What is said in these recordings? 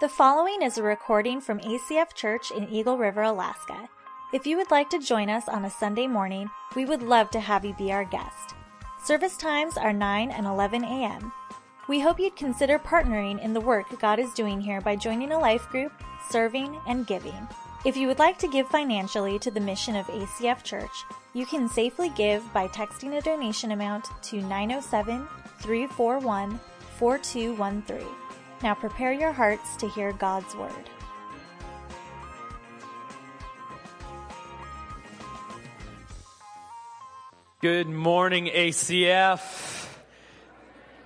The following is a recording from ACF Church in Eagle River, Alaska. If you would like to join us on a Sunday morning, we would love to have you be our guest. Service times are 9 and 11 a.m. We hope you'd consider partnering in the work God is doing here by joining a life group, serving, and giving. If you would like to give financially to the mission of ACF Church, you can safely give by texting a donation amount to 907 341 4213. Now prepare your hearts to hear God's Word. Good morning, ACF.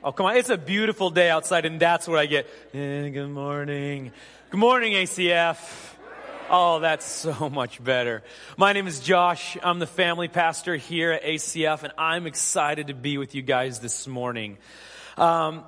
Oh, come on. It's a beautiful day outside, and that's what I get. Eh, good morning. Good morning, ACF. Oh, that's so much better. My name is Josh. I'm the family pastor here at ACF, and I'm excited to be with you guys this morning. Um,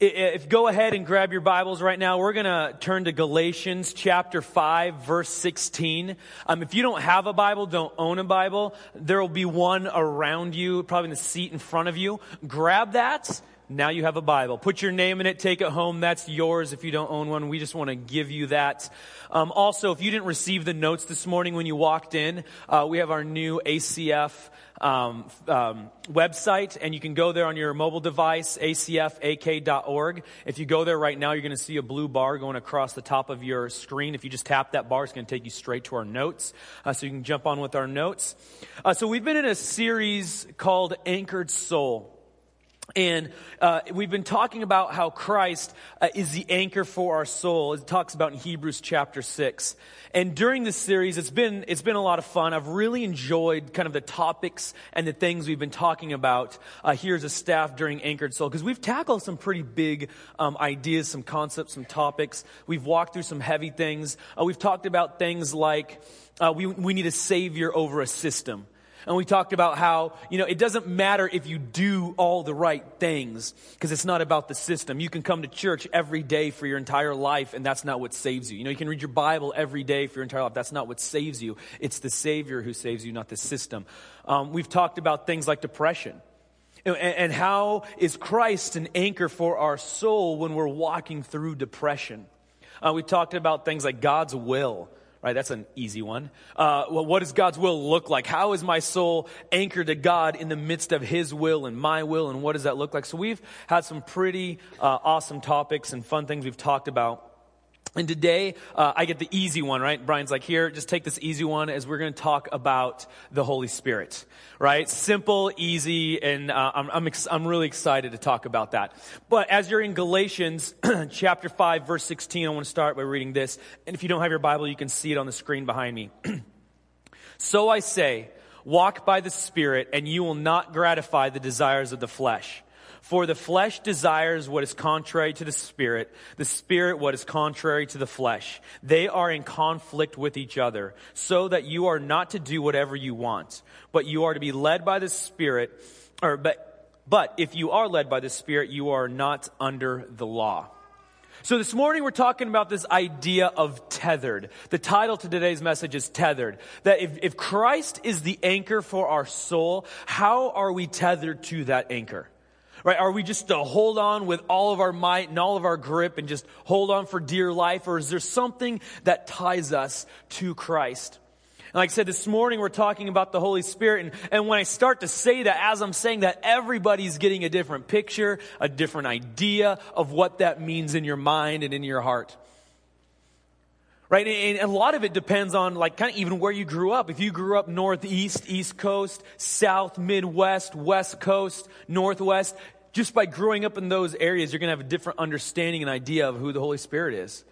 if go ahead and grab your Bibles right now, we're going to turn to Galatians chapter 5, verse 16. Um, if you don't have a Bible, don't own a Bible, there will be one around you, probably in the seat in front of you. Grab that. Now you have a Bible. Put your name in it, take it home. That's yours if you don't own one. We just want to give you that. Um, also, if you didn't receive the notes this morning when you walked in, uh, we have our new ACF um, um, website, and you can go there on your mobile device, acfak.org. If you go there right now, you're going to see a blue bar going across the top of your screen. If you just tap that bar, it's going to take you straight to our notes, uh, so you can jump on with our notes. Uh, so we've been in a series called Anchored Soul. And uh, we've been talking about how Christ uh, is the anchor for our soul. It talks about in Hebrews chapter six. And during this series, it's been it's been a lot of fun. I've really enjoyed kind of the topics and the things we've been talking about uh, here as a staff during Anchored Soul because we've tackled some pretty big um, ideas, some concepts, some topics. We've walked through some heavy things. Uh, we've talked about things like uh, we we need a savior over a system. And we talked about how, you know, it doesn't matter if you do all the right things because it's not about the system. You can come to church every day for your entire life and that's not what saves you. You know, you can read your Bible every day for your entire life. That's not what saves you. It's the Savior who saves you, not the system. Um, we've talked about things like depression. And, how is Christ an anchor for our soul when we're walking through depression? Uh, we talked about things like God's will right? That's an easy one. Uh, well, what does God's will look like? How is my soul anchored to God in the midst of His will and my will, and what does that look like? So we've had some pretty uh, awesome topics and fun things we've talked about. And today, uh, I get the easy one, right? Brian's like, here, just take this easy one as we're going to talk about the Holy Spirit, right? Simple, easy, and uh, I'm, I'm, ex- I'm really excited to talk about that. But as you're in Galatians chapter 5, verse 16, I want to start by reading this. And if you don't have your Bible, you can see it on the screen behind me. so I say, walk by the Spirit, and you will not gratify the desires of the flesh. For the flesh desires what is contrary to the spirit, the spirit what is contrary to the flesh. They are in conflict with each other, so that you are not to do whatever you want, but you are to be led by the spirit, or but but if you are led by the spirit, you are not under the law. So this morning we're talking about this idea of tethered. The title to today's message is tethered. That if, if Christ is the anchor for our soul, how are we tethered to that anchor? Right? Are we just to hold on with all of our might and all of our grip and just hold on for dear life? Or is there something that ties us to Christ? And like I said, this morning we're talking about the Holy Spirit. And, and when I start to say that, as I'm saying that, everybody's getting a different picture, a different idea of what that means in your mind and in your heart right? And a lot of it depends on like kind of even where you grew up. If you grew up northeast, east coast, south, midwest, west coast, northwest, just by growing up in those areas, you're going to have a different understanding and idea of who the Holy Spirit is.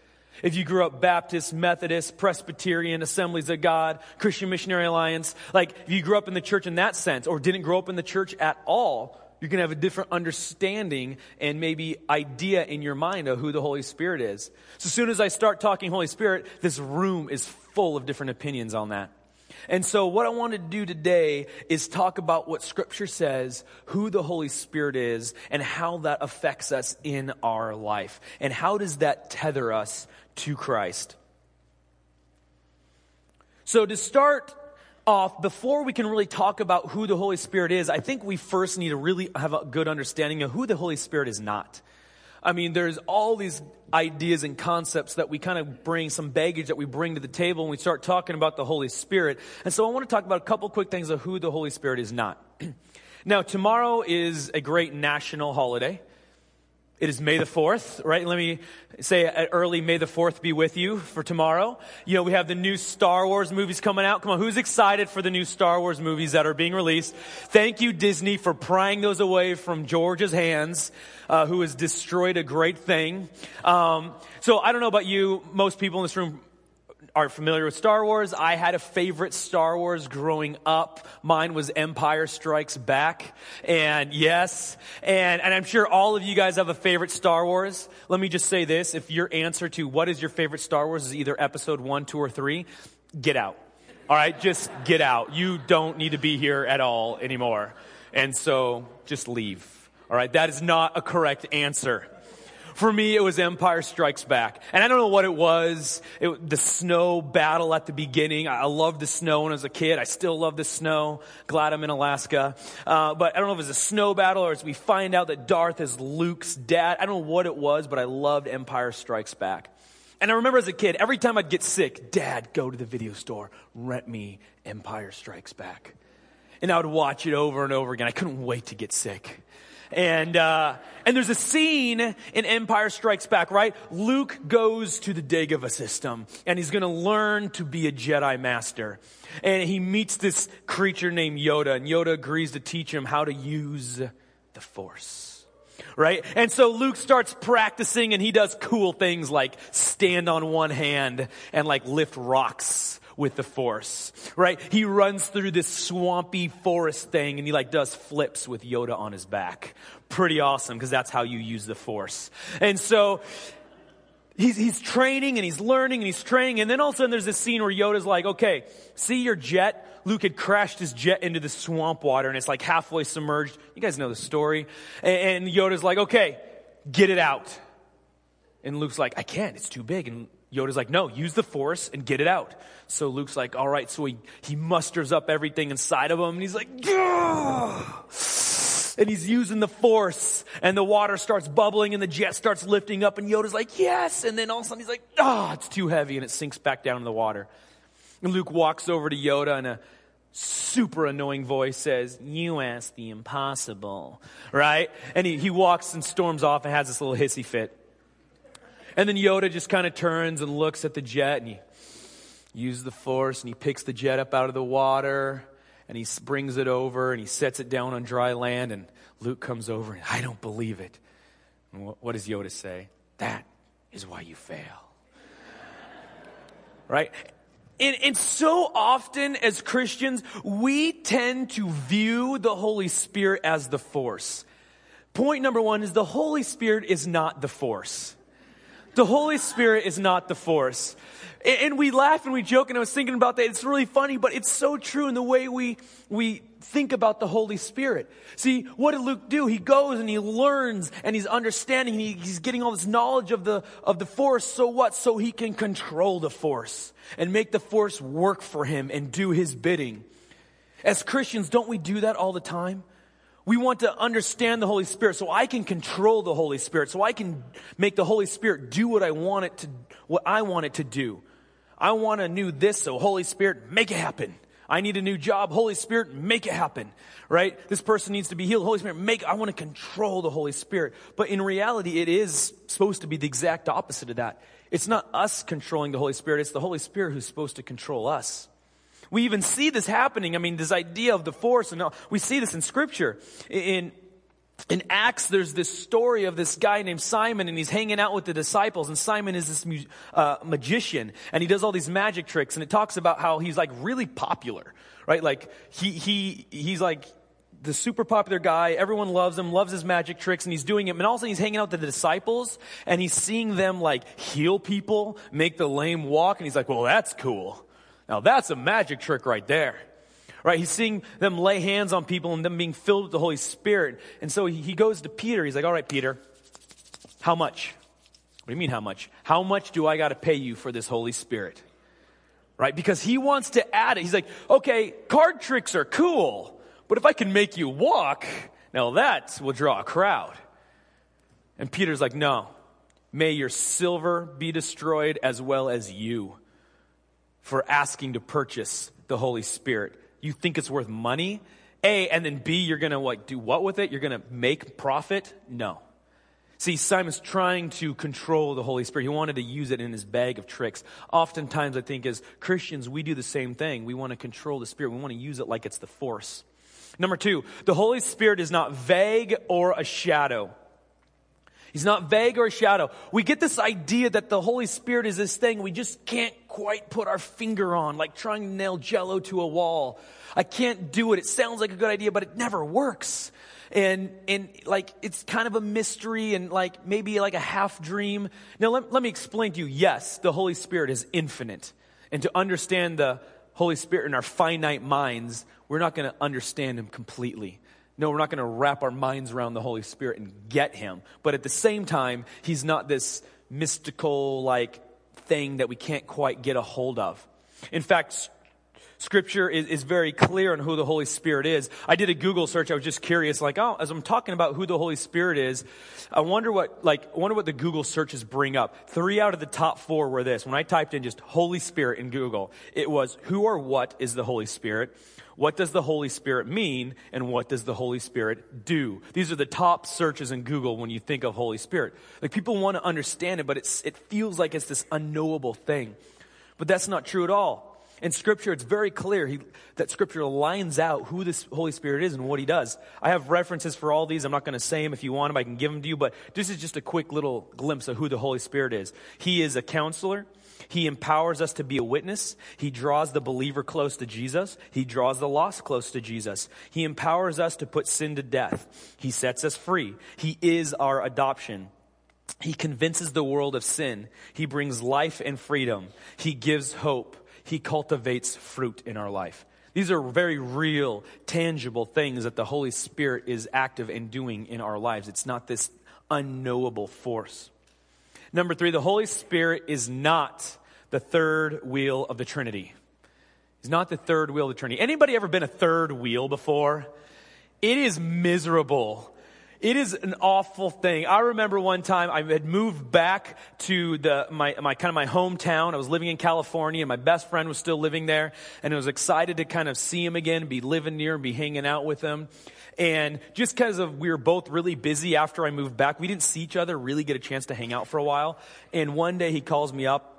If you grew up Baptist, Methodist, Presbyterian, Assemblies of God, Christian Missionary Alliance, like if you grew up in the church in that sense or didn't grow up in the church at all, you're going to have a different understanding and maybe idea in your mind of who the Holy Spirit is. So as soon as I start talking Holy Spirit, this room is full of different opinions on that. And so what I want to do today is talk about what scripture says, who the Holy Spirit is, and how that affects us in our life. And how does that tether us to Christ? So to start off, before we can really talk about who the Holy Spirit is, I think we first need to really have a good understanding of who the Holy Spirit is not. I mean, there's all these ideas and concepts that we kind of bring, some baggage that we bring to the table when we start talking about the Holy Spirit. And so I want to talk about a couple quick things of who the Holy Spirit is not. now, tomorrow is a great national holiday. It is May the 4th, right? Let me say early May the 4th be with you for tomorrow. You know, we have the new Star Wars movies coming out. Come on, who's excited for the new Star Wars movies that are being released? Thank you, Disney, for prying those away from George's hands, uh, who has destroyed a great thing. Um, so I don't know about you. Most people in this room are familiar with Star Wars. I had a favorite Star Wars growing up. Mine was Empire Strikes Back. And yes, and, and I'm sure all of you guys have a favorite Star Wars. Let me just say this. If your answer to what is your favorite Star Wars is either episode one, two, or three, get out. All right, just get out. You don't need to be here at all anymore. And so just leave. All right, that is not a correct answer. For me, it was Empire Strikes Back. And I don't know what it was. It, the snow battle at the beginning. I, I loved the snow when I was a kid. I still love the snow. Glad I'm in Alaska. Uh, but I don't know if it was a snow battle or as we find out that Darth is Luke's dad. I don't know what it was, but I loved Empire Strikes Back. And I remember as a kid, every time I'd get sick, Dad, go to the video store, rent me Empire Strikes Back. And I would watch it over and over again. I couldn't wait to get sick. And, uh, and there's a scene in Empire Strikes Back, right? Luke goes to the Dagobah system and he's gonna learn to be a Jedi Master. And he meets this creature named Yoda and Yoda agrees to teach him how to use the Force right? And so Luke starts practicing and he does cool things like stand on one hand and like lift rocks with the force, right? He runs through this swampy forest thing and he like does flips with Yoda on his back. Pretty awesome because that's how you use the force. And so he's, he's training and he's learning and he's training. And then all of a sudden there's this scene where Yoda's like, okay, see your jet? Luke had crashed his jet into the swamp water and it's like halfway submerged. You guys know the story. And, and Yoda's like, okay, get it out. And Luke's like, I can't, it's too big. And Yoda's like, no, use the force and get it out. So Luke's like, all right. So he, he musters up everything inside of him and he's like, Gah! and he's using the force and the water starts bubbling and the jet starts lifting up and Yoda's like, yes. And then all of a sudden he's like, ah, oh, it's too heavy and it sinks back down in the water. And Luke walks over to Yoda and a super annoying voice says, you asked the impossible, right? And he, he walks and storms off and has this little hissy fit. And then Yoda just kind of turns and looks at the jet and he uses the force and he picks the jet up out of the water and he brings it over and he sets it down on dry land and Luke comes over and I don't believe it. And what does Yoda say? That is why you fail. right? And, and so often as Christians, we tend to view the Holy Spirit as the force. Point number one is the Holy Spirit is not the force. The Holy Spirit is not the force. And we laugh and we joke, and I was thinking about that. It's really funny, but it's so true in the way we, we think about the Holy Spirit. See, what did Luke do? He goes and he learns and he's understanding, he, he's getting all this knowledge of the, of the force. So what? So he can control the force and make the force work for him and do his bidding. As Christians, don't we do that all the time? We want to understand the Holy Spirit so I can control the Holy Spirit, so I can make the Holy Spirit do what I want it to, what I want it to do. I want a new this, so Holy Spirit, make it happen. I need a new job. Holy Spirit, make it happen. Right? This person needs to be healed. Holy Spirit, make, I want to control the Holy Spirit. But in reality, it is supposed to be the exact opposite of that. It's not us controlling the Holy Spirit. It's the Holy Spirit who's supposed to control us. We even see this happening. I mean, this idea of the force, and we see this in Scripture. In in Acts, there's this story of this guy named Simon, and he's hanging out with the disciples. And Simon is this uh, magician, and he does all these magic tricks. And it talks about how he's like really popular, right? Like he he he's like the super popular guy. Everyone loves him, loves his magic tricks, and he's doing it. And all of a sudden, he's hanging out with the disciples, and he's seeing them like heal people, make the lame walk, and he's like, "Well, that's cool." Now that's a magic trick right there. Right? He's seeing them lay hands on people and them being filled with the Holy Spirit. And so he goes to Peter. He's like, all right, Peter, how much? What do you mean how much? How much do I got to pay you for this Holy Spirit? Right? Because he wants to add it. He's like, okay, card tricks are cool, but if I can make you walk, now that will draw a crowd. And Peter's like, No, may your silver be destroyed as well as you for asking to purchase the Holy Spirit. You think it's worth money? A, and then B, you're gonna like do what with it? You're gonna make profit? No. See, Simon's trying to control the Holy Spirit. He wanted to use it in his bag of tricks. Oftentimes, I think as Christians, we do the same thing. We want to control the Spirit. We want to use it like it's the force. Number two, the Holy Spirit is not vague or a shadow. He's not vague or a shadow. We get this idea that the Holy Spirit is this thing we just can't quite put our finger on, like trying to nail jello to a wall. I can't do it. It sounds like a good idea, but it never works. And, and like, it's kind of a mystery and like maybe like a half dream. Now, let, let me explain to you. Yes, the Holy Spirit is infinite. And to understand the Holy Spirit in our finite minds, we're not going to understand Him completely. No, we're not going to wrap our minds around the Holy Spirit and get Him. But at the same time, He's not this mystical, like, thing that we can't quite get a hold of. In fact, Scripture is, is very clear on who the Holy Spirit is. I did a Google search. I was just curious, like, oh, as I'm talking about who the Holy Spirit is, I wonder what, like, I wonder what the Google searches bring up. Three out of the top four were this. When I typed in just Holy Spirit in Google, it was who or what is the Holy Spirit? What does the Holy Spirit mean? And what does the Holy Spirit do? These are the top searches in Google when you think of Holy Spirit. Like people want to understand it, but it's, it feels like it's this unknowable thing. But that's not true at all. In Scripture, it's very clear he, that Scripture lines out who this Holy Spirit is and what He does. I have references for all these. I'm not going to say them. If you want them, I can give them to you. But this is just a quick little glimpse of who the Holy Spirit is. He is a counselor. He empowers us to be a witness. He draws the believer close to Jesus. He draws the lost close to Jesus. He empowers us to put sin to death. He sets us free. He is our adoption. He convinces the world of sin. He brings life and freedom. He gives hope. He cultivates fruit in our life. These are very real, tangible things that the Holy Spirit is active and doing in our lives. It's not this unknowable force. Number three, the Holy Spirit is not the third wheel of the Trinity. He's not the third wheel of the Trinity. Anybody ever been a third wheel before? It is miserable it is an awful thing. I remember one time I had moved back to the, my, my kind of my hometown. I was living in California and my best friend was still living there and I was excited to kind of see him again, be living near and be hanging out with him. And just because of we were both really busy after I moved back, we didn't see each other, really get a chance to hang out for a while. And one day he calls me up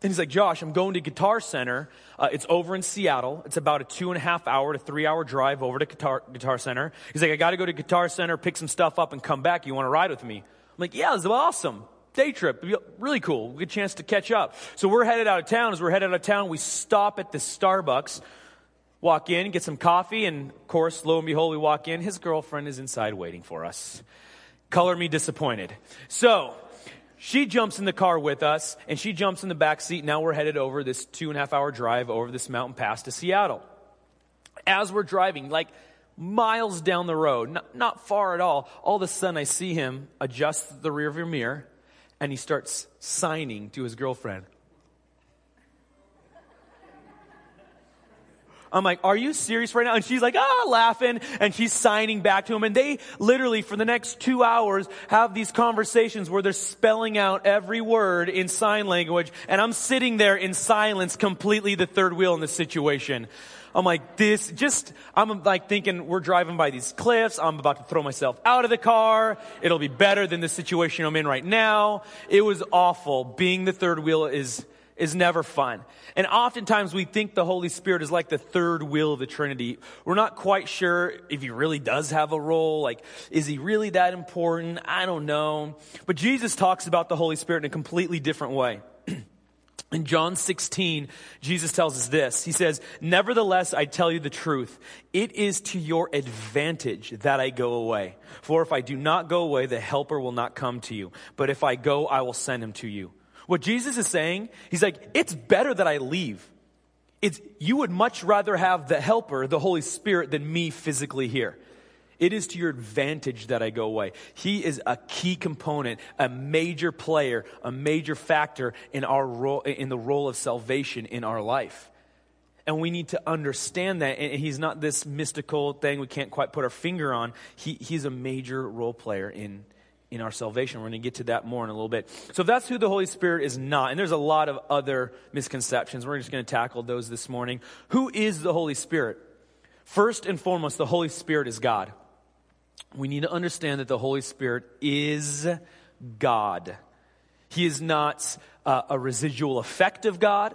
and he's like, Josh, I'm going to Guitar Center. Uh, it's over in Seattle. It's about a two and a half hour to three hour drive over to Guitar, Guitar Center. He's like, I got to go to Guitar Center, pick some stuff up, and come back. You want to ride with me? I'm like, yeah, this is awesome. Day trip. Really cool. Good chance to catch up. So we're headed out of town. As we're headed out of town, we stop at the Starbucks, walk in, get some coffee, and of course, lo and behold, we walk in. His girlfriend is inside waiting for us. Color me disappointed. So, she jumps in the car with us and she jumps in the back seat. Now we're headed over this two and a half hour drive over this mountain pass to Seattle. As we're driving, like miles down the road, not, not far at all, all of a sudden I see him adjust the rear view mirror and he starts signing to his girlfriend. I'm like, are you serious right now? And she's like, ah, laughing, and she's signing back to him. And they literally, for the next two hours, have these conversations where they're spelling out every word in sign language. And I'm sitting there in silence, completely the third wheel in the situation. I'm like, this, just, I'm like thinking we're driving by these cliffs. I'm about to throw myself out of the car. It'll be better than the situation I'm in right now. It was awful. Being the third wheel is, is never fun. And oftentimes we think the Holy Spirit is like the third wheel of the Trinity. We're not quite sure if he really does have a role. Like, is he really that important? I don't know. But Jesus talks about the Holy Spirit in a completely different way. In John 16, Jesus tells us this. He says, Nevertheless, I tell you the truth. It is to your advantage that I go away. For if I do not go away, the helper will not come to you. But if I go, I will send him to you. What Jesus is saying, he's like, it's better that I leave. It's, you would much rather have the helper, the Holy Spirit, than me physically here. It is to your advantage that I go away. He is a key component, a major player, a major factor in our role, in the role of salvation in our life. And we need to understand that. And he's not this mystical thing we can't quite put our finger on. He, he's a major role player in, in our salvation. We're going to get to that more in a little bit. So that's who the Holy Spirit is not. And there's a lot of other misconceptions. We're just going to tackle those this morning. Who is the Holy Spirit? First and foremost, the Holy Spirit is God. We need to understand that the Holy Spirit is God. He is not uh, a residual effect of God.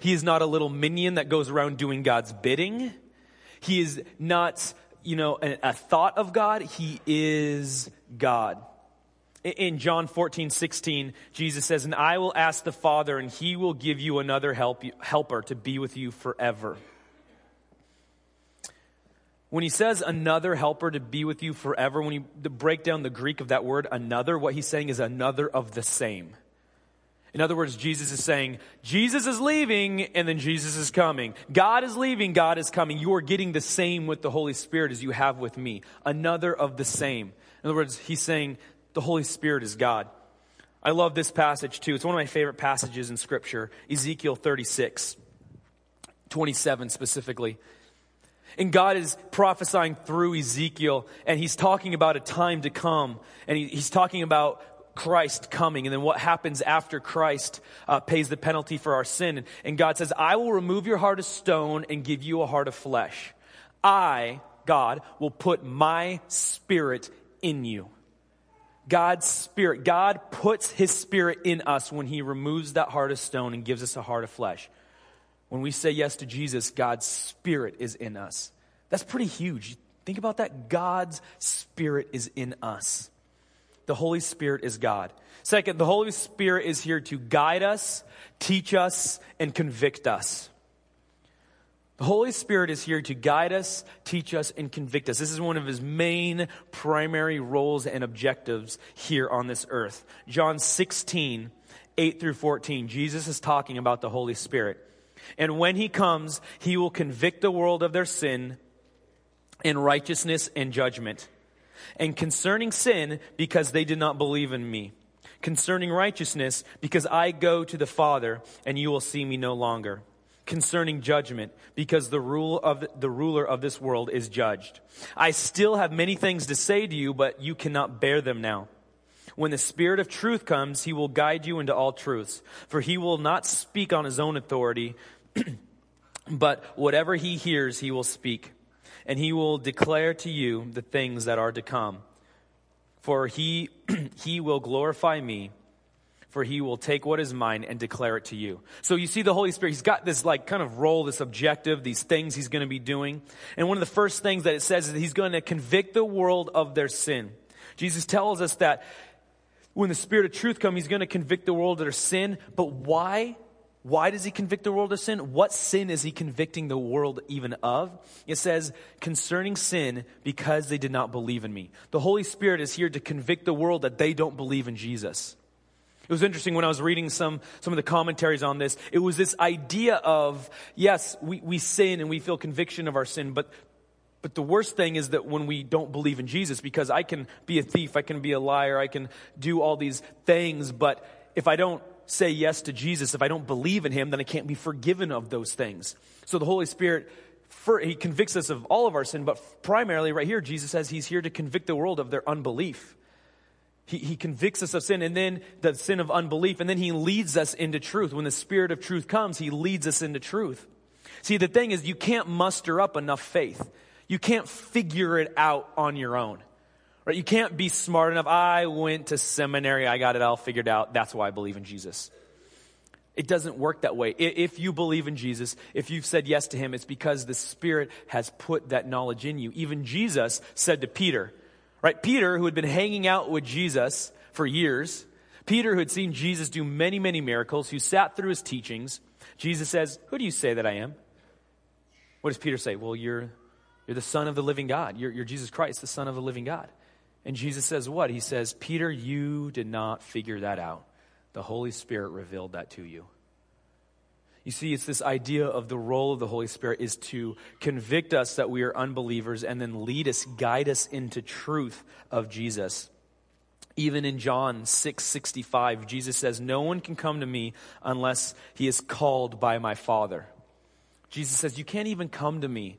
He is not a little minion that goes around doing God's bidding. He is not, you know, a, a thought of God. He is God. In John 14, 16, Jesus says, And I will ask the Father, and he will give you another help, helper to be with you forever. When he says another helper to be with you forever, when you break down the Greek of that word, another, what he's saying is another of the same. In other words, Jesus is saying, Jesus is leaving and then Jesus is coming. God is leaving, God is coming. You are getting the same with the Holy Spirit as you have with me. Another of the same. In other words, he's saying the Holy Spirit is God. I love this passage too. It's one of my favorite passages in Scripture Ezekiel 36, 27 specifically. And God is prophesying through Ezekiel, and he's talking about a time to come, and he, he's talking about Christ coming, and then what happens after Christ uh, pays the penalty for our sin. And, and God says, I will remove your heart of stone and give you a heart of flesh. I, God, will put my spirit in you. God's Spirit. God puts His Spirit in us when He removes that heart of stone and gives us a heart of flesh. When we say yes to Jesus, God's Spirit is in us. That's pretty huge. Think about that. God's Spirit is in us. The Holy Spirit is God. Second, the Holy Spirit is here to guide us, teach us, and convict us. The Holy Spirit is here to guide us, teach us, and convict us. This is one of his main primary roles and objectives here on this earth. John 16, 8 through 14, Jesus is talking about the Holy Spirit. And when he comes, he will convict the world of their sin and righteousness and judgment. And concerning sin, because they did not believe in me. Concerning righteousness, because I go to the Father and you will see me no longer concerning judgment because the rule of the ruler of this world is judged. I still have many things to say to you, but you cannot bear them now. When the Spirit of truth comes, he will guide you into all truths, for he will not speak on his own authority, but whatever he hears, he will speak, and he will declare to you the things that are to come. For he, he will glorify me for he will take what is mine and declare it to you. So you see the Holy Spirit, he's got this like kind of role, this objective, these things he's going to be doing. And one of the first things that it says is that he's going to convict the world of their sin. Jesus tells us that when the Spirit of truth comes, he's going to convict the world of their sin. But why? Why does he convict the world of sin? What sin is he convicting the world even of? It says, concerning sin, because they did not believe in me. The Holy Spirit is here to convict the world that they don't believe in Jesus. It was interesting when I was reading some, some of the commentaries on this. It was this idea of, yes, we, we sin and we feel conviction of our sin, but, but the worst thing is that when we don't believe in Jesus, because I can be a thief, I can be a liar, I can do all these things, but if I don't say yes to Jesus, if I don't believe in Him, then I can't be forgiven of those things. So the Holy Spirit, He convicts us of all of our sin, but primarily right here, Jesus says He's here to convict the world of their unbelief. He, he convicts us of sin and then the sin of unbelief, and then he leads us into truth. When the Spirit of truth comes, he leads us into truth. See, the thing is, you can't muster up enough faith. You can't figure it out on your own. Right? You can't be smart enough. I went to seminary, I got it all figured out. That's why I believe in Jesus. It doesn't work that way. If you believe in Jesus, if you've said yes to him, it's because the Spirit has put that knowledge in you. Even Jesus said to Peter, Right? Peter, who had been hanging out with Jesus for years, Peter, who had seen Jesus do many, many miracles, who sat through his teachings, Jesus says, Who do you say that I am? What does Peter say? Well, you're, you're the Son of the living God. You're, you're Jesus Christ, the Son of the living God. And Jesus says, What? He says, Peter, you did not figure that out. The Holy Spirit revealed that to you. You see, it's this idea of the role of the Holy Spirit is to convict us that we are unbelievers and then lead us, guide us into truth of Jesus. Even in John 6 65, Jesus says, No one can come to me unless he is called by my Father. Jesus says, You can't even come to me.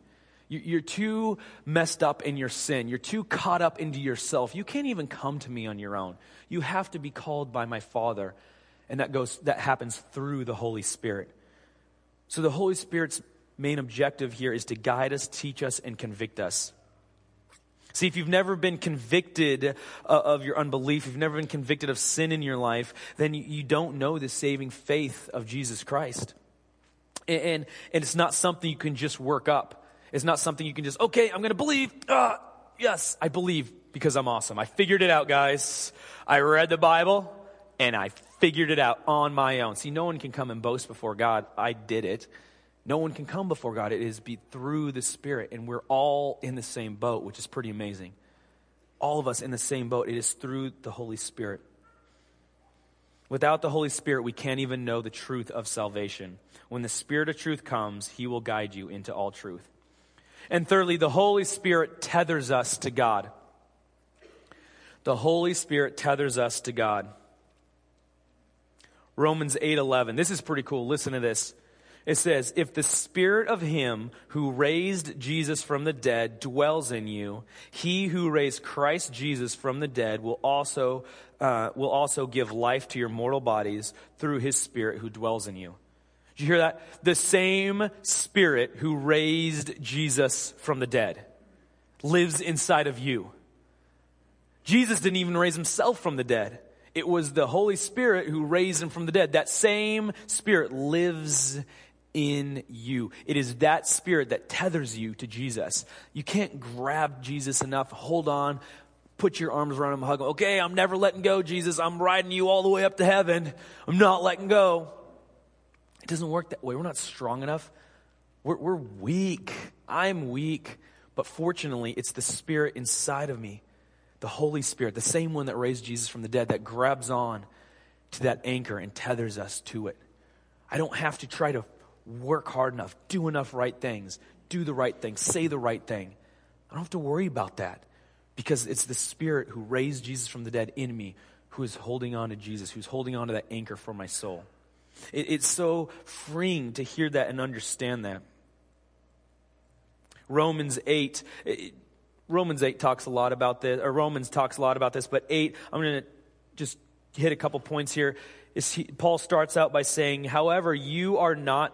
You're too messed up in your sin. You're too caught up into yourself. You can't even come to me on your own. You have to be called by my Father. And that goes, that happens through the Holy Spirit. So the Holy Spirit's main objective here is to guide us, teach us, and convict us. See, if you've never been convicted uh, of your unbelief, if you've never been convicted of sin in your life, then you don't know the saving faith of Jesus Christ. And, and, it's not something you can just work up. It's not something you can just, okay, I'm going to believe. Ah, yes, I believe because I'm awesome. I figured it out, guys. I read the Bible and I figured it out on my own. See, no one can come and boast before God. I did it. No one can come before God. It is be through the Spirit, and we're all in the same boat, which is pretty amazing. All of us in the same boat. It is through the Holy Spirit. Without the Holy Spirit, we can't even know the truth of salvation. When the Spirit of truth comes, He will guide you into all truth. And thirdly, the Holy Spirit tethers us to God. The Holy Spirit tethers us to God. Romans 8:11. This is pretty cool. Listen to this. It says, If the spirit of him who raised Jesus from the dead dwells in you, he who raised Christ Jesus from the dead will also, uh, will also give life to your mortal bodies through his spirit who dwells in you. Did you hear that? The same spirit who raised Jesus from the dead lives inside of you. Jesus didn't even raise himself from the dead. It was the Holy Spirit who raised him from the dead. That same spirit lives in you. It is that spirit that tethers you to Jesus. You can't grab Jesus enough, hold on, put your arms around him, hug him. Okay, I'm never letting go, Jesus. I'm riding you all the way up to heaven. I'm not letting go. It doesn't work that way. We're not strong enough. We're, we're weak. I'm weak. But fortunately, it's the spirit inside of me, the Holy Spirit, the same one that raised Jesus from the dead, that grabs on to that anchor and tethers us to it. I don't have to try to work hard enough, do enough right things, do the right thing, say the right thing. I don't have to worry about that because it's the Spirit who raised Jesus from the dead in me who is holding on to Jesus, who's holding on to that anchor for my soul. It, it's so freeing to hear that and understand that. Romans 8. It, Romans 8 talks a lot about this, or Romans talks a lot about this, but 8, I'm going to just hit a couple points here. He, Paul starts out by saying, However, you are not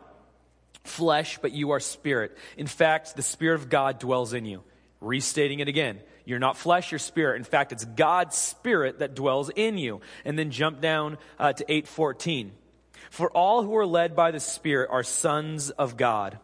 flesh, but you are spirit. In fact, the Spirit of God dwells in you. Restating it again. You're not flesh, you're spirit. In fact, it's God's spirit that dwells in you. And then jump down uh, to 814. For all who are led by the Spirit are sons of God.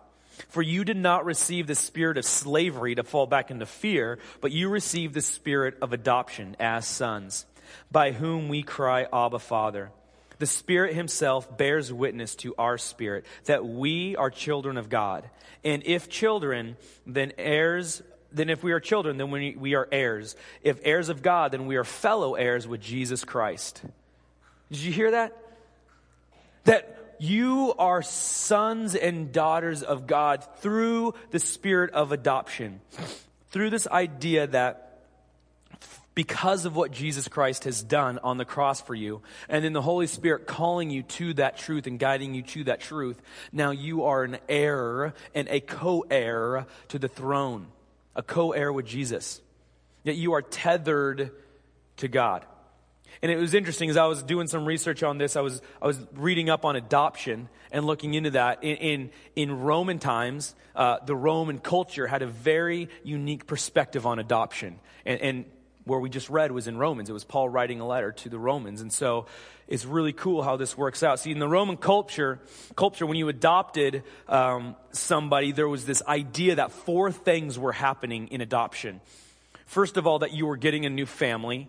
For you did not receive the spirit of slavery to fall back into fear, but you received the spirit of adoption as sons, by whom we cry, Abba, Father. The Spirit Himself bears witness to our spirit that we are children of God. And if children, then heirs, then if we are children, then we, we are heirs. If heirs of God, then we are fellow heirs with Jesus Christ. Did you hear that? That you are sons and daughters of God through the spirit of adoption. Through this idea that because of what Jesus Christ has done on the cross for you, and then the Holy Spirit calling you to that truth and guiding you to that truth, now you are an heir and a co heir to the throne, a co heir with Jesus. Yet you are tethered to God. And it was interesting as I was doing some research on this, I was, I was reading up on adoption and looking into that. In, in, in Roman times, uh, the Roman culture had a very unique perspective on adoption. And, and where we just read was in Romans. It was Paul writing a letter to the Romans. And so it's really cool how this works out. See, in the Roman culture, culture when you adopted um, somebody, there was this idea that four things were happening in adoption. First of all, that you were getting a new family,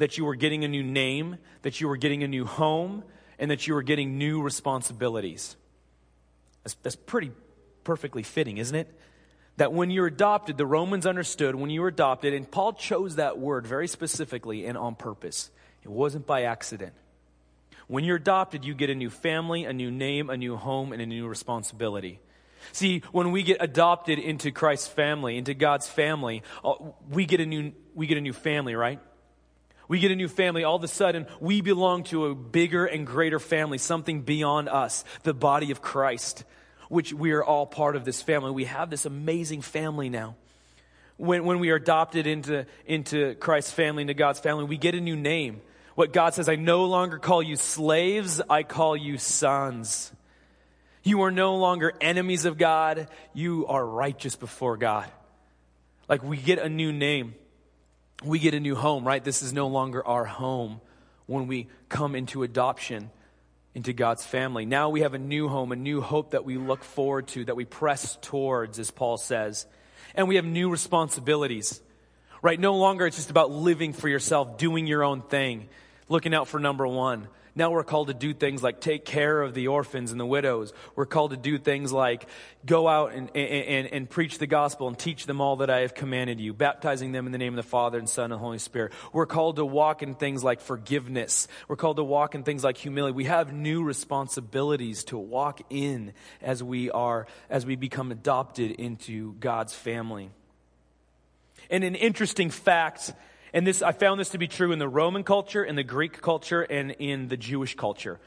that you were getting a new name, that you were getting a new home, and that you were getting new responsibilities. That's, that's pretty perfectly fitting, isn't it? that when you're adopted, the Romans understood when you were adopted, and Paul chose that word very specifically and on purpose. It wasn't by accident. When you're adopted, you get a new family, a new name, a new home, and a new responsibility. See, when we get adopted into Christ's family, into God's family, uh, we get a new, we get a new family, right? We get a new family. All of a sudden, we belong to a bigger and greater family, something beyond us, the body of Christ which we are all part of this family. We have this amazing family now. When, when we are adopted into, into Christ's family, into God's family, we get a new name. What God says, I no longer call you slaves, I call you sons. You are no longer enemies of God, you are righteous before God. Like we get a new name, we get a new home, right? This is no longer our home when we come into adoption into God's family. Now we have a new home, a new hope that we look forward to, that we press towards, as Paul says. And we have new responsibilities, right? No longer it's just about living for yourself, doing your own thing, looking out for number one. Now we're called to do things like take care of the orphans and the widows. We're called to do things like go out and, and, and, preach the gospel and teach them all that I have commanded you, baptizing them in the name of the Father and Son and Holy Spirit. We're called to walk in things like forgiveness. We're called to walk in things like humility. We have new responsibilities to walk in as we are, as we become adopted into God's family. And an interesting fact and this, I found this to be true in the Roman culture, in the Greek culture, and in the Jewish culture.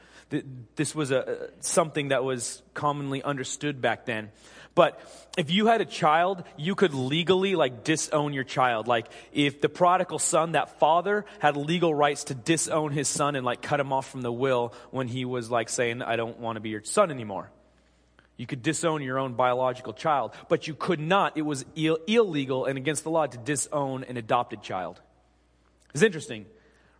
This was a, something that was commonly understood back then. But if you had a child, you could legally like disown your child. Like if the prodigal son, that father had legal rights to disown his son and like cut him off from the will when he was like saying, I don't want to be your son anymore. You could disown your own biological child, but you could not. It was Ill- illegal and against the law to disown an adopted child. It's interesting,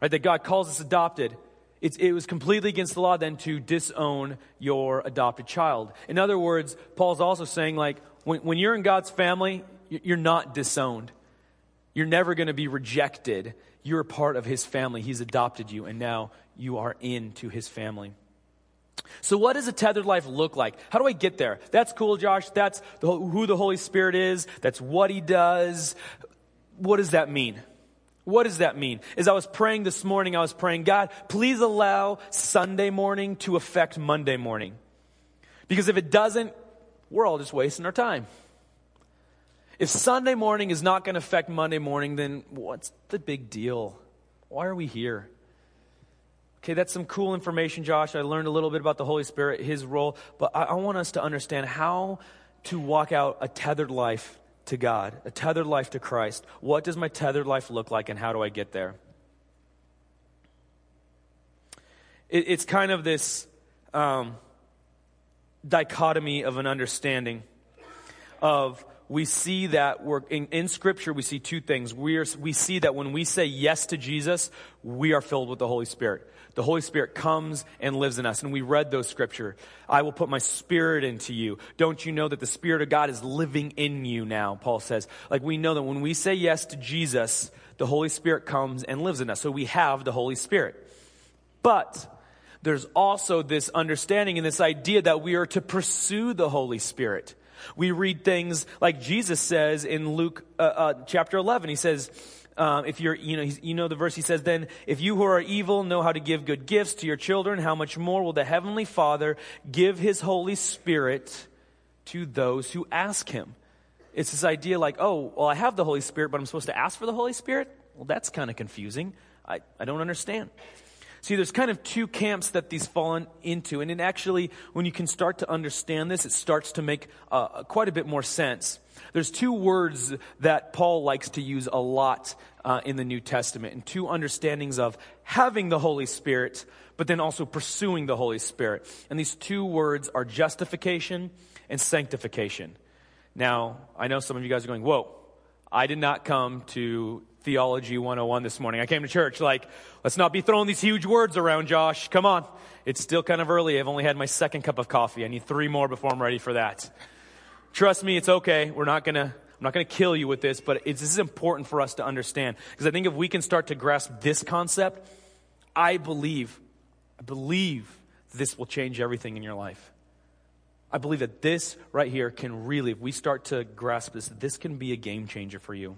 right? That God calls us adopted. It's, it was completely against the law then to disown your adopted child. In other words, Paul's also saying, like, when, when you're in God's family, you're not disowned. You're never going to be rejected. You're a part of his family. He's adopted you, and now you are into his family. So, what does a tethered life look like? How do I get there? That's cool, Josh. That's the, who the Holy Spirit is. That's what he does. What does that mean? What does that mean? As I was praying this morning, I was praying, God, please allow Sunday morning to affect Monday morning. Because if it doesn't, we're all just wasting our time. If Sunday morning is not going to affect Monday morning, then what's the big deal? Why are we here? Okay, that's some cool information, Josh. I learned a little bit about the Holy Spirit, his role, but I, I want us to understand how to walk out a tethered life to God, a tethered life to Christ. What does my tethered life look like, and how do I get there? It, it's kind of this um, dichotomy of an understanding of we see that we're in, in scripture we see two things we, are, we see that when we say yes to jesus we are filled with the holy spirit the Holy Spirit comes and lives in us. And we read those scripture. I will put my spirit into you. Don't you know that the Spirit of God is living in you now? Paul says. Like we know that when we say yes to Jesus, the Holy Spirit comes and lives in us. So we have the Holy Spirit. But there's also this understanding and this idea that we are to pursue the Holy Spirit. We read things like Jesus says in Luke uh, uh, chapter 11. He says, um, if you're, you know, you know the verse he says, then if you who are evil know how to give good gifts to your children, how much more will the Heavenly Father give His Holy Spirit to those who ask Him? It's this idea like, oh, well, I have the Holy Spirit, but I'm supposed to ask for the Holy Spirit? Well, that's kind of confusing. I, I don't understand. See, there's kind of two camps that these fall into. And it actually, when you can start to understand this, it starts to make uh, quite a bit more sense. There's two words that Paul likes to use a lot uh, in the New Testament, and two understandings of having the Holy Spirit, but then also pursuing the Holy Spirit. And these two words are justification and sanctification. Now, I know some of you guys are going, whoa, I did not come to Theology 101 this morning. I came to church like, let's not be throwing these huge words around, Josh. Come on. It's still kind of early. I've only had my second cup of coffee. I need three more before I'm ready for that. Trust me, it's okay. We're not gonna, I'm not gonna kill you with this, but this is important for us to understand. Because I think if we can start to grasp this concept, I believe, I believe this will change everything in your life. I believe that this right here can really, if we start to grasp this, this can be a game changer for you.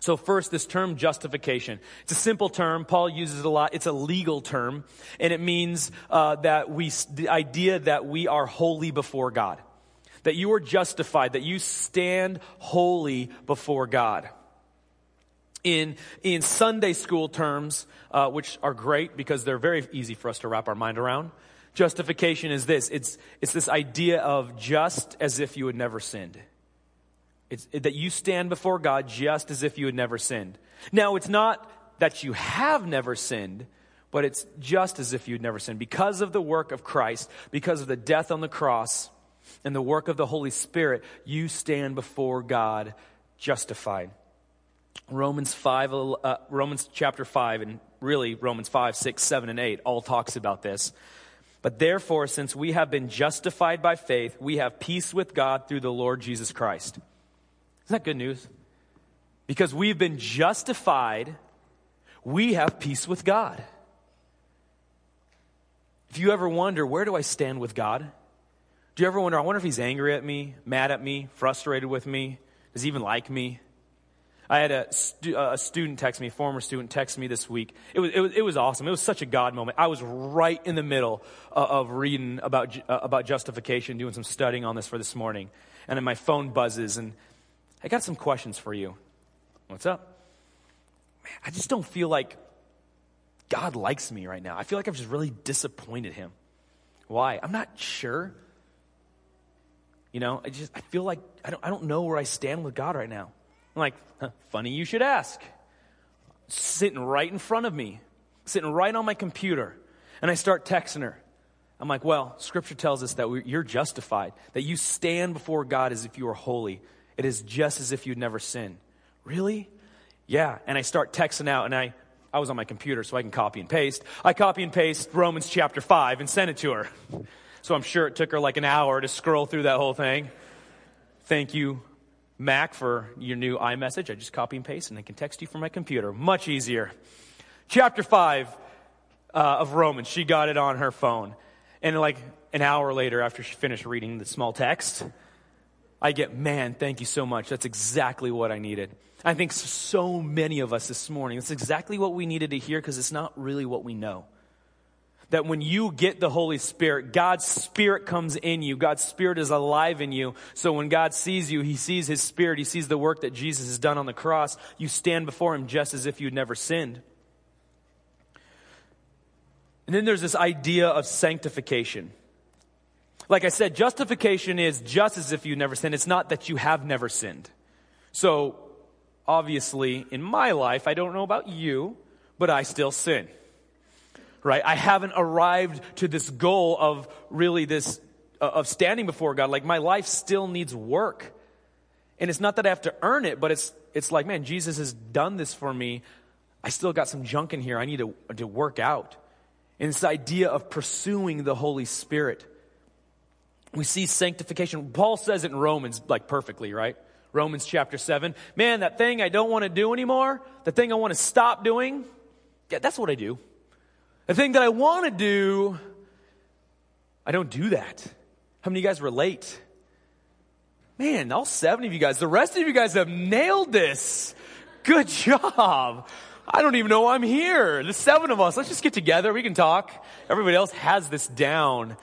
So first, this term justification. It's a simple term. Paul uses it a lot. It's a legal term. And it means uh, that we, the idea that we are holy before God. That you are justified, that you stand holy before God. In, in Sunday school terms, uh, which are great because they're very easy for us to wrap our mind around, Justification is this it's, it's this idea of just as if you had never sinned. It's that you stand before God just as if you had never sinned. Now, it's not that you have never sinned, but it's just as if you'd never sinned. Because of the work of Christ, because of the death on the cross, and the work of the Holy Spirit, you stand before God justified. Romans 5, uh, Romans chapter 5, and really Romans 5, 6, 7, and 8 all talks about this. But therefore, since we have been justified by faith, we have peace with God through the Lord Jesus Christ. Isn't that good news? Because we've been justified, we have peace with God. If you ever wonder, where do I stand with God? Do you ever wonder, I wonder if he's angry at me, mad at me, frustrated with me? Does he even like me? I had a, stu- a student text me, a former student text me this week. It was, it, was, it was awesome. It was such a God moment. I was right in the middle of, of reading about, uh, about justification, doing some studying on this for this morning. And then my phone buzzes, and I got some questions for you. What's up? Man, I just don't feel like God likes me right now. I feel like I've just really disappointed him. Why? I'm not sure. You know, I just I feel like I don't I don't know where I stand with God right now. I'm like, huh, funny you should ask. Sitting right in front of me, sitting right on my computer, and I start texting her. I'm like, well, Scripture tells us that we, you're justified, that you stand before God as if you are holy. It is just as if you'd never sinned. Really? Yeah. And I start texting out, and I I was on my computer, so I can copy and paste. I copy and paste Romans chapter 5 and send it to her. So I'm sure it took her like an hour to scroll through that whole thing. Thank you, Mac, for your new iMessage. I just copy and paste and I can text you from my computer. Much easier. Chapter 5 uh, of Romans, she got it on her phone. And like an hour later, after she finished reading the small text, I get, man, thank you so much. That's exactly what I needed. I think so many of us this morning, that's exactly what we needed to hear because it's not really what we know. That when you get the Holy Spirit, God's Spirit comes in you. God's Spirit is alive in you. So when God sees you, He sees His Spirit. He sees the work that Jesus has done on the cross. You stand before Him just as if you'd never sinned. And then there's this idea of sanctification. Like I said, justification is just as if you never sinned. It's not that you have never sinned. So, obviously, in my life, I don't know about you, but I still sin. Right? I haven't arrived to this goal of really this, uh, of standing before God. Like, my life still needs work. And it's not that I have to earn it, but it's, it's like, man, Jesus has done this for me. I still got some junk in here I need to, to work out. And this idea of pursuing the Holy Spirit we see sanctification. Paul says it in Romans like perfectly, right? Romans chapter 7. Man, that thing I don't want to do anymore, the thing I want to stop doing, yeah, that's what I do. The thing that I want to do, I don't do that. How many of you guys relate? Man, all seven of you guys, the rest of you guys have nailed this. Good job. I don't even know I'm here. The seven of us, let's just get together. We can talk. Everybody else has this down.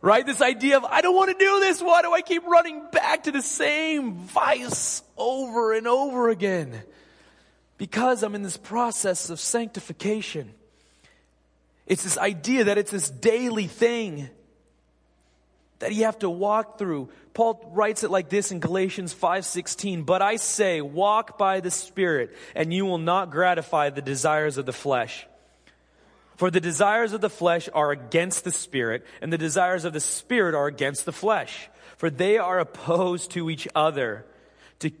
Right? This idea of, I don't want to do this. Why do I keep running back to the same vice over and over again? Because I'm in this process of sanctification. It's this idea that it's this daily thing that you have to walk through. Paul writes it like this in Galatians 5:16, "But I say, walk by the Spirit, and you will not gratify the desires of the flesh." For the desires of the flesh are against the spirit, and the desires of the spirit are against the flesh. For they are opposed to each other to,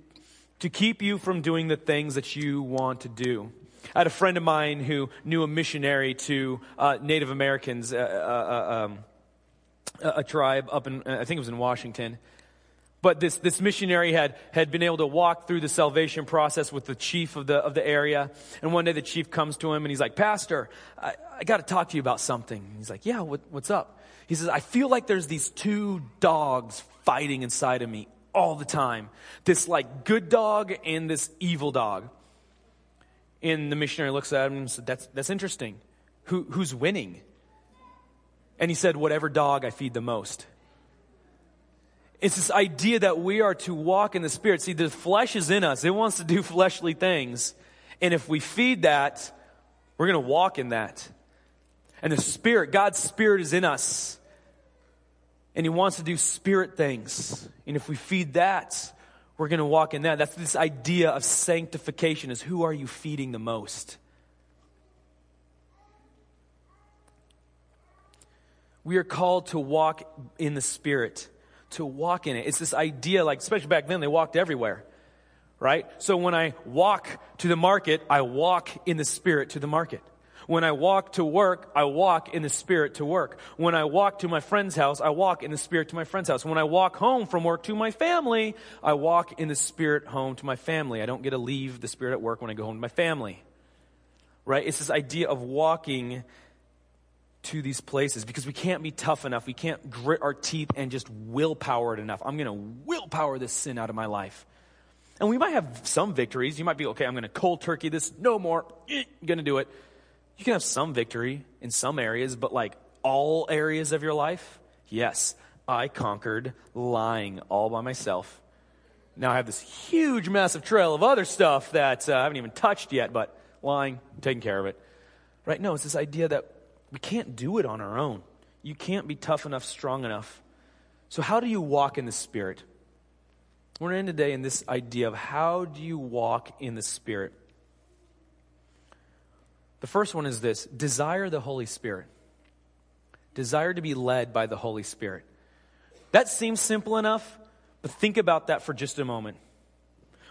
to keep you from doing the things that you want to do. I had a friend of mine who knew a missionary to uh, Native Americans, uh, uh, uh um, a tribe up in, I think it was in Washington. But this, this missionary had, had been able to walk through the salvation process with the chief of the, of the area. And one day the chief comes to him and he's like, Pastor, I, I got to talk to you about something. He's like, Yeah, what, what's up? He says, I feel like there's these two dogs fighting inside of me all the time. This like good dog and this evil dog. And the missionary looks at him and said, That's, that's interesting. Who, who's winning? And he said, Whatever dog I feed the most. It's this idea that we are to walk in the Spirit. See, the flesh is in us. It wants to do fleshly things. And if we feed that, we're going to walk in that. And the Spirit, God's Spirit is in us. And He wants to do Spirit things. And if we feed that, we're going to walk in that. That's this idea of sanctification is who are you feeding the most? We are called to walk in the Spirit, to walk in it. It's this idea, like, especially back then, they walked everywhere, right? So when I walk to the market, I walk in the Spirit to the market. When I walk to work, I walk in the Spirit to work. When I walk to my friend's house, I walk in the Spirit to my friend's house. When I walk home from work to my family, I walk in the Spirit home to my family. I don't get to leave the Spirit at work when I go home to my family. Right? It's this idea of walking to these places because we can't be tough enough. We can't grit our teeth and just willpower it enough. I'm going to willpower this sin out of my life. And we might have some victories. You might be, okay, I'm going to cold turkey this, no more, eh, going to do it. You can have some victory in some areas, but like all areas of your life, yes, I conquered lying all by myself. Now I have this huge, massive trail of other stuff that uh, I haven't even touched yet, but lying, taking care of it. Right? No, it's this idea that we can't do it on our own. You can't be tough enough, strong enough. So, how do you walk in the Spirit? We're in today in this idea of how do you walk in the Spirit? The first one is this desire the Holy Spirit. Desire to be led by the Holy Spirit. That seems simple enough, but think about that for just a moment.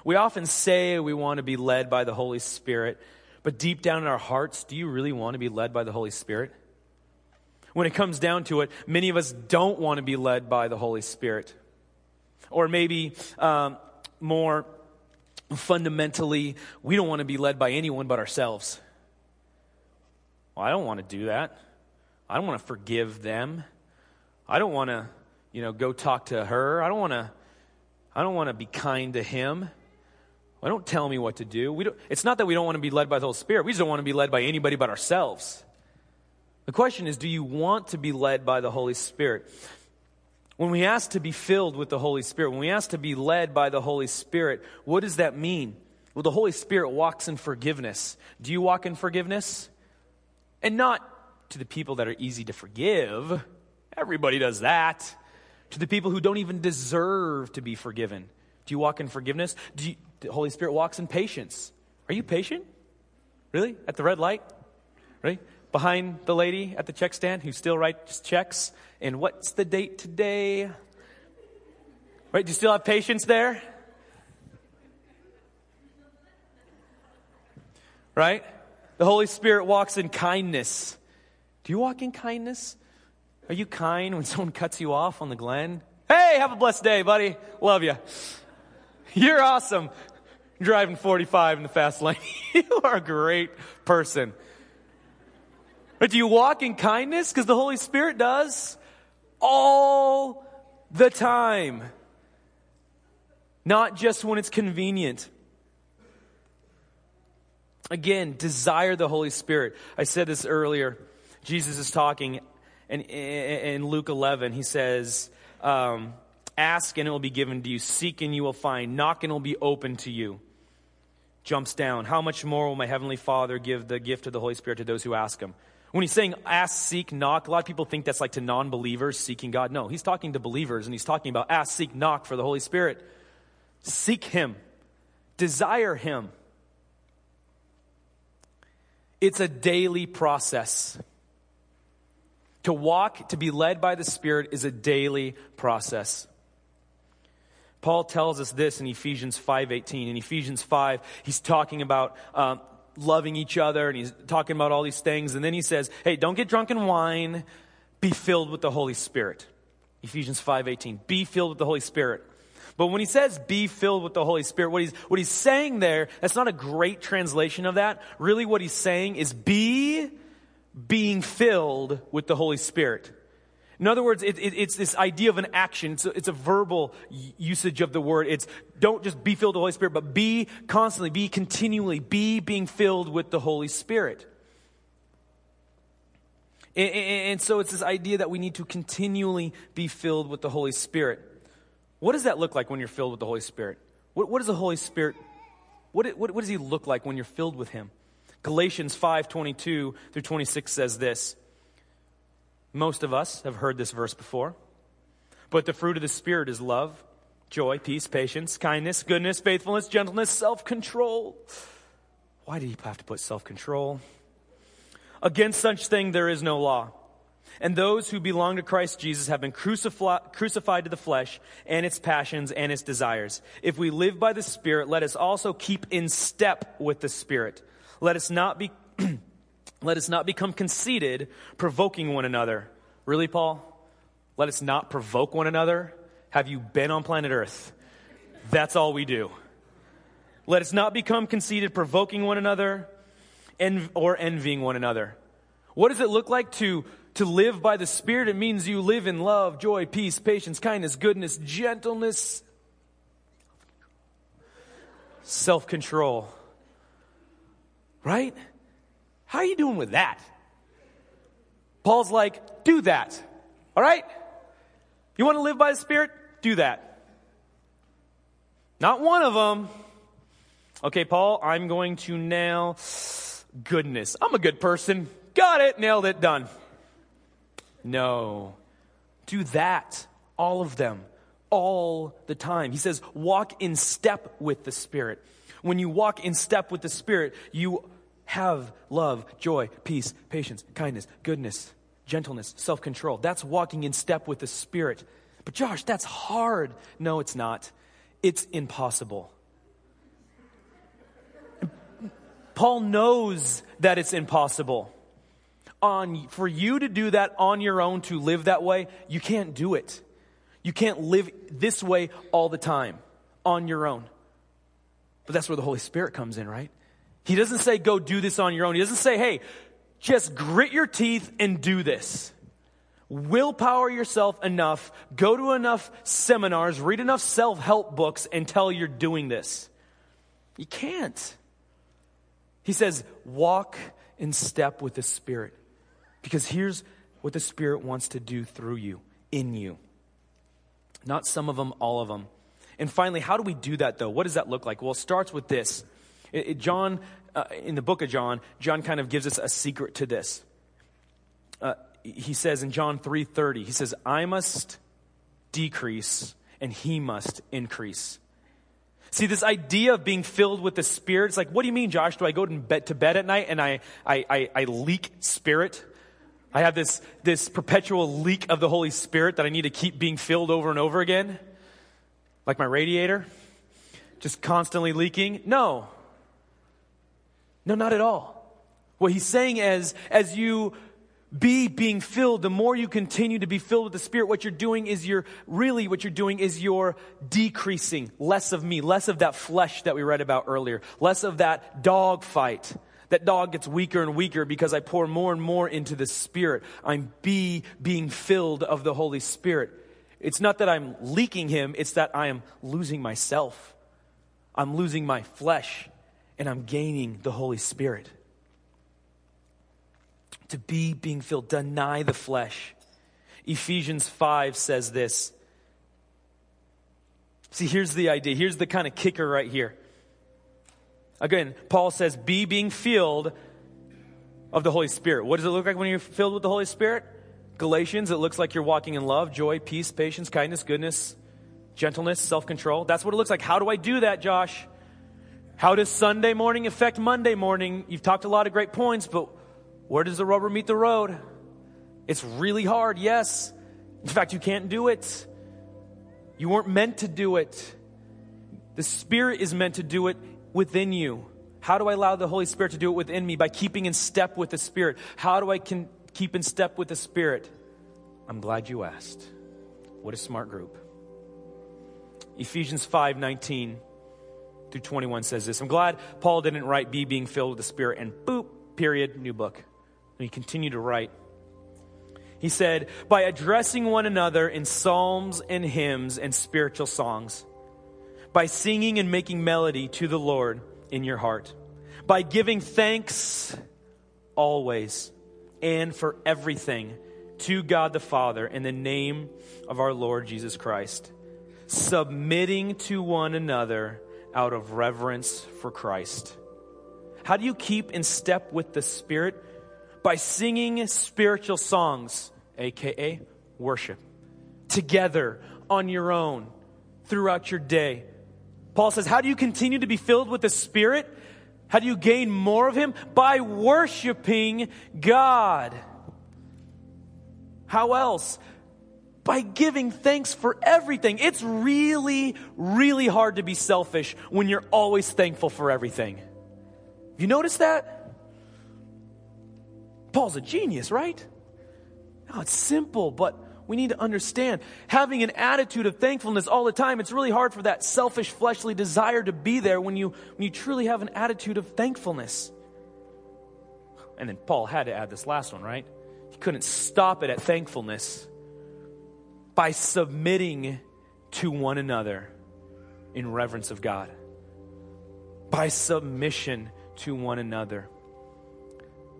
We often say we want to be led by the Holy Spirit, but deep down in our hearts, do you really want to be led by the Holy Spirit? When it comes down to it, many of us don't want to be led by the Holy Spirit. Or maybe um, more fundamentally, we don't want to be led by anyone but ourselves. Well, I don't want to do that. I don't want to forgive them. I don't want to, you know, go talk to her. I don't want to I don't want to be kind to him. Well, don't tell me what to do. We don't, it's not that we don't want to be led by the Holy Spirit. We just don't want to be led by anybody but ourselves. The question is, do you want to be led by the Holy Spirit? When we ask to be filled with the Holy Spirit, when we ask to be led by the Holy Spirit, what does that mean? Well, the Holy Spirit walks in forgiveness. Do you walk in forgiveness? And not to the people that are easy to forgive. Everybody does that. To the people who don't even deserve to be forgiven. Do you walk in forgiveness? Do you, the Holy Spirit walks in patience. Are you patient? Really? At the red light? Right? Behind the lady at the check stand who still writes checks? And what's the date today? Right? Do you still have patience there? Right? The Holy Spirit walks in kindness. Do you walk in kindness? Are you kind when someone cuts you off on the Glen? Hey, have a blessed day, buddy. Love you. You're awesome. Driving 45 in the fast lane. you are a great person. But do you walk in kindness? Because the Holy Spirit does all the time. Not just when it's convenient. Again, desire the Holy Spirit. I said this earlier. Jesus is talking in, in Luke 11. He says, um, Ask and it will be given to you. Seek and you will find. Knock and it will be open to you. Jumps down. How much more will my heavenly Father give the gift of the Holy Spirit to those who ask him? When he's saying ask, seek, knock, a lot of people think that's like to non believers seeking God. No, he's talking to believers and he's talking about ask, seek, knock for the Holy Spirit. Seek him, desire him. It's a daily process. To walk, to be led by the Spirit is a daily process. Paul tells us this in Ephesians 5:18. In Ephesians 5, he's talking about um, loving each other and he's talking about all these things. And then he says, hey, don't get drunk in wine. Be filled with the Holy Spirit. Ephesians 5:18. Be filled with the Holy Spirit. But when he says be filled with the Holy Spirit, what he's, what he's saying there, that's not a great translation of that. Really what he's saying is be being filled with the Holy Spirit. In other words, it, it, it's this idea of an action. It's a, it's a verbal usage of the word. It's don't just be filled with the Holy Spirit, but be constantly, be continually, be being filled with the Holy Spirit. And, and, and so it's this idea that we need to continually be filled with the Holy Spirit. What does that look like when you're filled with the Holy Spirit? What, what does the Holy Spirit, what, what, what does he look like when you're filled with him? Galatians 5 22 through 26 says this. Most of us have heard this verse before. But the fruit of the Spirit is love, joy, peace, patience, kindness, goodness, faithfulness, gentleness, self control. Why did he have to put self control? Against such thing there is no law. And those who belong to Christ Jesus have been crucifi- crucified to the flesh and its passions and its desires. If we live by the Spirit, let us also keep in step with the Spirit. Let us not be, let us not become conceited, provoking one another. Really, Paul? Let us not provoke one another. Have you been on planet Earth? That's all we do. Let us not become conceited, provoking one another, en- or envying one another. What does it look like to to live by the Spirit, it means you live in love, joy, peace, patience, kindness, goodness, gentleness, self control. Right? How are you doing with that? Paul's like, do that. All right? You want to live by the Spirit? Do that. Not one of them. Okay, Paul, I'm going to nail goodness. I'm a good person. Got it. Nailed it. Done. No. Do that. All of them. All the time. He says, walk in step with the Spirit. When you walk in step with the Spirit, you have love, joy, peace, patience, kindness, goodness, gentleness, self control. That's walking in step with the Spirit. But Josh, that's hard. No, it's not. It's impossible. Paul knows that it's impossible on for you to do that on your own to live that way, you can't do it. You can't live this way all the time on your own. But that's where the Holy Spirit comes in, right? He doesn't say go do this on your own. He doesn't say, "Hey, just grit your teeth and do this." Willpower yourself enough, go to enough seminars, read enough self help books, until you're doing this. You can't. He says, walk in step with the Spirit. Because here's what the Spirit wants to do through you, in you. Not some of them, all of them. And finally, how do we do that though? What does that look like? Well, it starts with this. It, it, John, uh, in the book of John, John kind of gives us a secret to this. Uh, he says in John 3:30, he says, "I must decrease and he must increase." See, this idea of being filled with the Spirit, it's like, what do you mean, Josh? Do I go to bed, to bed at night and I, I, I, I leak Spirit? I have this, this perpetual leak of the Holy Spirit that I need to keep being filled over and over again, like my radiator, just constantly leaking. No. No, not at all. What he's saying is, as you be being filled, the more you continue to be filled with the Spirit, what you're doing is you're really what you're doing is you're decreasing less of me, less of that flesh that we read about earlier, less of that dog fight, that dog gets weaker and weaker because I pour more and more into the Spirit. I'm be being filled of the Holy Spirit. It's not that I'm leaking Him, it's that I am losing myself. I'm losing my flesh and I'm gaining the Holy Spirit. To be being filled, deny the flesh. Ephesians 5 says this. See, here's the idea. Here's the kind of kicker right here. Again, Paul says, be being filled of the Holy Spirit. What does it look like when you're filled with the Holy Spirit? Galatians, it looks like you're walking in love, joy, peace, patience, kindness, goodness, gentleness, self control. That's what it looks like. How do I do that, Josh? How does Sunday morning affect Monday morning? You've talked a lot of great points, but where does the rubber meet the road? It's really hard, yes. In fact, you can't do it. You weren't meant to do it. The Spirit is meant to do it within you? How do I allow the Holy Spirit to do it within me? By keeping in step with the Spirit. How do I can keep in step with the Spirit? I'm glad you asked. What a smart group. Ephesians 5 19 through 21 says this. I'm glad Paul didn't write be being filled with the Spirit and boop, period, new book. And he continued to write. He said, by addressing one another in psalms and hymns and spiritual songs by singing and making melody to the Lord in your heart, by giving thanks always and for everything to God the Father in the name of our Lord Jesus Christ, submitting to one another out of reverence for Christ. How do you keep in step with the Spirit? By singing spiritual songs aka worship, together on your own throughout your day. Paul says, How do you continue to be filled with the Spirit? How do you gain more of Him? By worshiping God. How else? By giving thanks for everything. It's really, really hard to be selfish when you're always thankful for everything. You notice that? Paul's a genius, right? No, it's simple, but we need to understand having an attitude of thankfulness all the time it's really hard for that selfish fleshly desire to be there when you when you truly have an attitude of thankfulness and then paul had to add this last one right he couldn't stop it at thankfulness by submitting to one another in reverence of god by submission to one another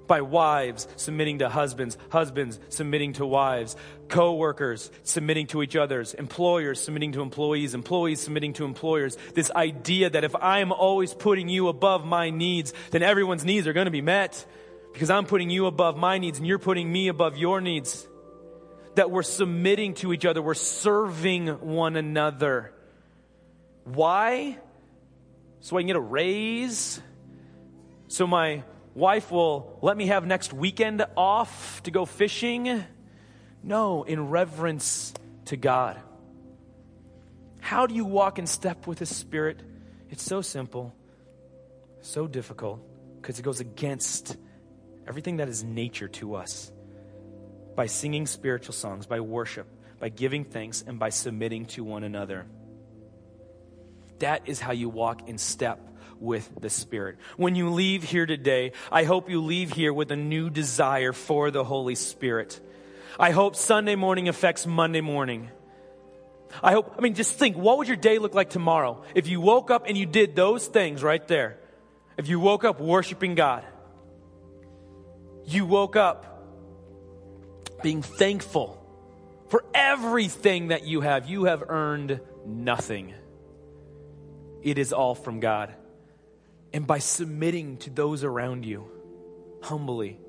by wives submitting to husbands, husbands submitting to wives, co workers submitting to each other's, employers submitting to employees, employees submitting to employers. This idea that if I'm always putting you above my needs, then everyone's needs are going to be met because I'm putting you above my needs and you're putting me above your needs. That we're submitting to each other, we're serving one another. Why? So I can get a raise? So my wife will let me have next weekend off to go fishing. No, in reverence to God. How do you walk in step with the Spirit? It's so simple, so difficult, because it goes against everything that is nature to us. By singing spiritual songs, by worship, by giving thanks, and by submitting to one another. That is how you walk in step with the Spirit. When you leave here today, I hope you leave here with a new desire for the Holy Spirit. I hope Sunday morning affects Monday morning. I hope, I mean, just think, what would your day look like tomorrow if you woke up and you did those things right there? If you woke up worshiping God, you woke up being thankful for everything that you have. You have earned nothing. It is all from God and by submitting to those around you humbly.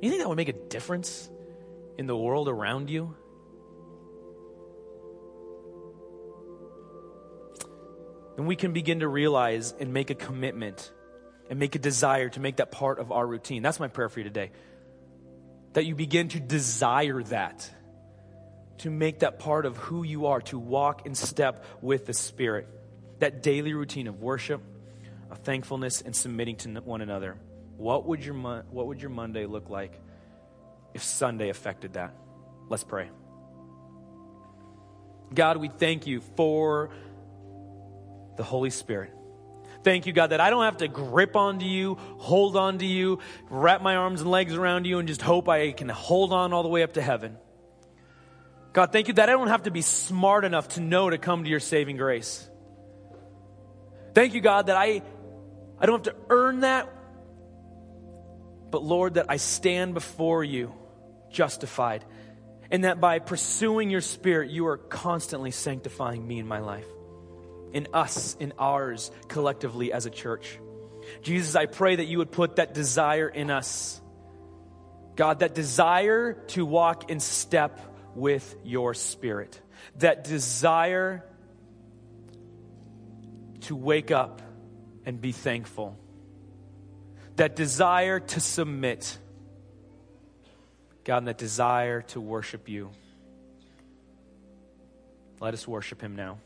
You think that would make a difference in the world around you? Then we can begin to realize and make a commitment and make a desire to make that part of our routine. That's my prayer for you today. That you begin to desire that, to make that part of who you are, to walk in step with the Spirit. That daily routine of worship, of thankfulness and submitting to one another. What would your, what would your Monday look like if Sunday affected that? Let's pray. God, we thank you for the Holy Spirit. Thank you, God, that I don't have to grip onto you, hold onto you, wrap my arms and legs around you, and just hope I can hold on all the way up to heaven. God, thank you that I don't have to be smart enough to know to come to your saving grace. Thank you, God, that I I don't have to earn that. But Lord, that I stand before you justified. And that by pursuing your spirit, you are constantly sanctifying me in my life, in us, in ours, collectively as a church. Jesus, I pray that you would put that desire in us. God, that desire to walk in step with your spirit, that desire to wake up and be thankful. That desire to submit. God, and that desire to worship you. Let us worship him now.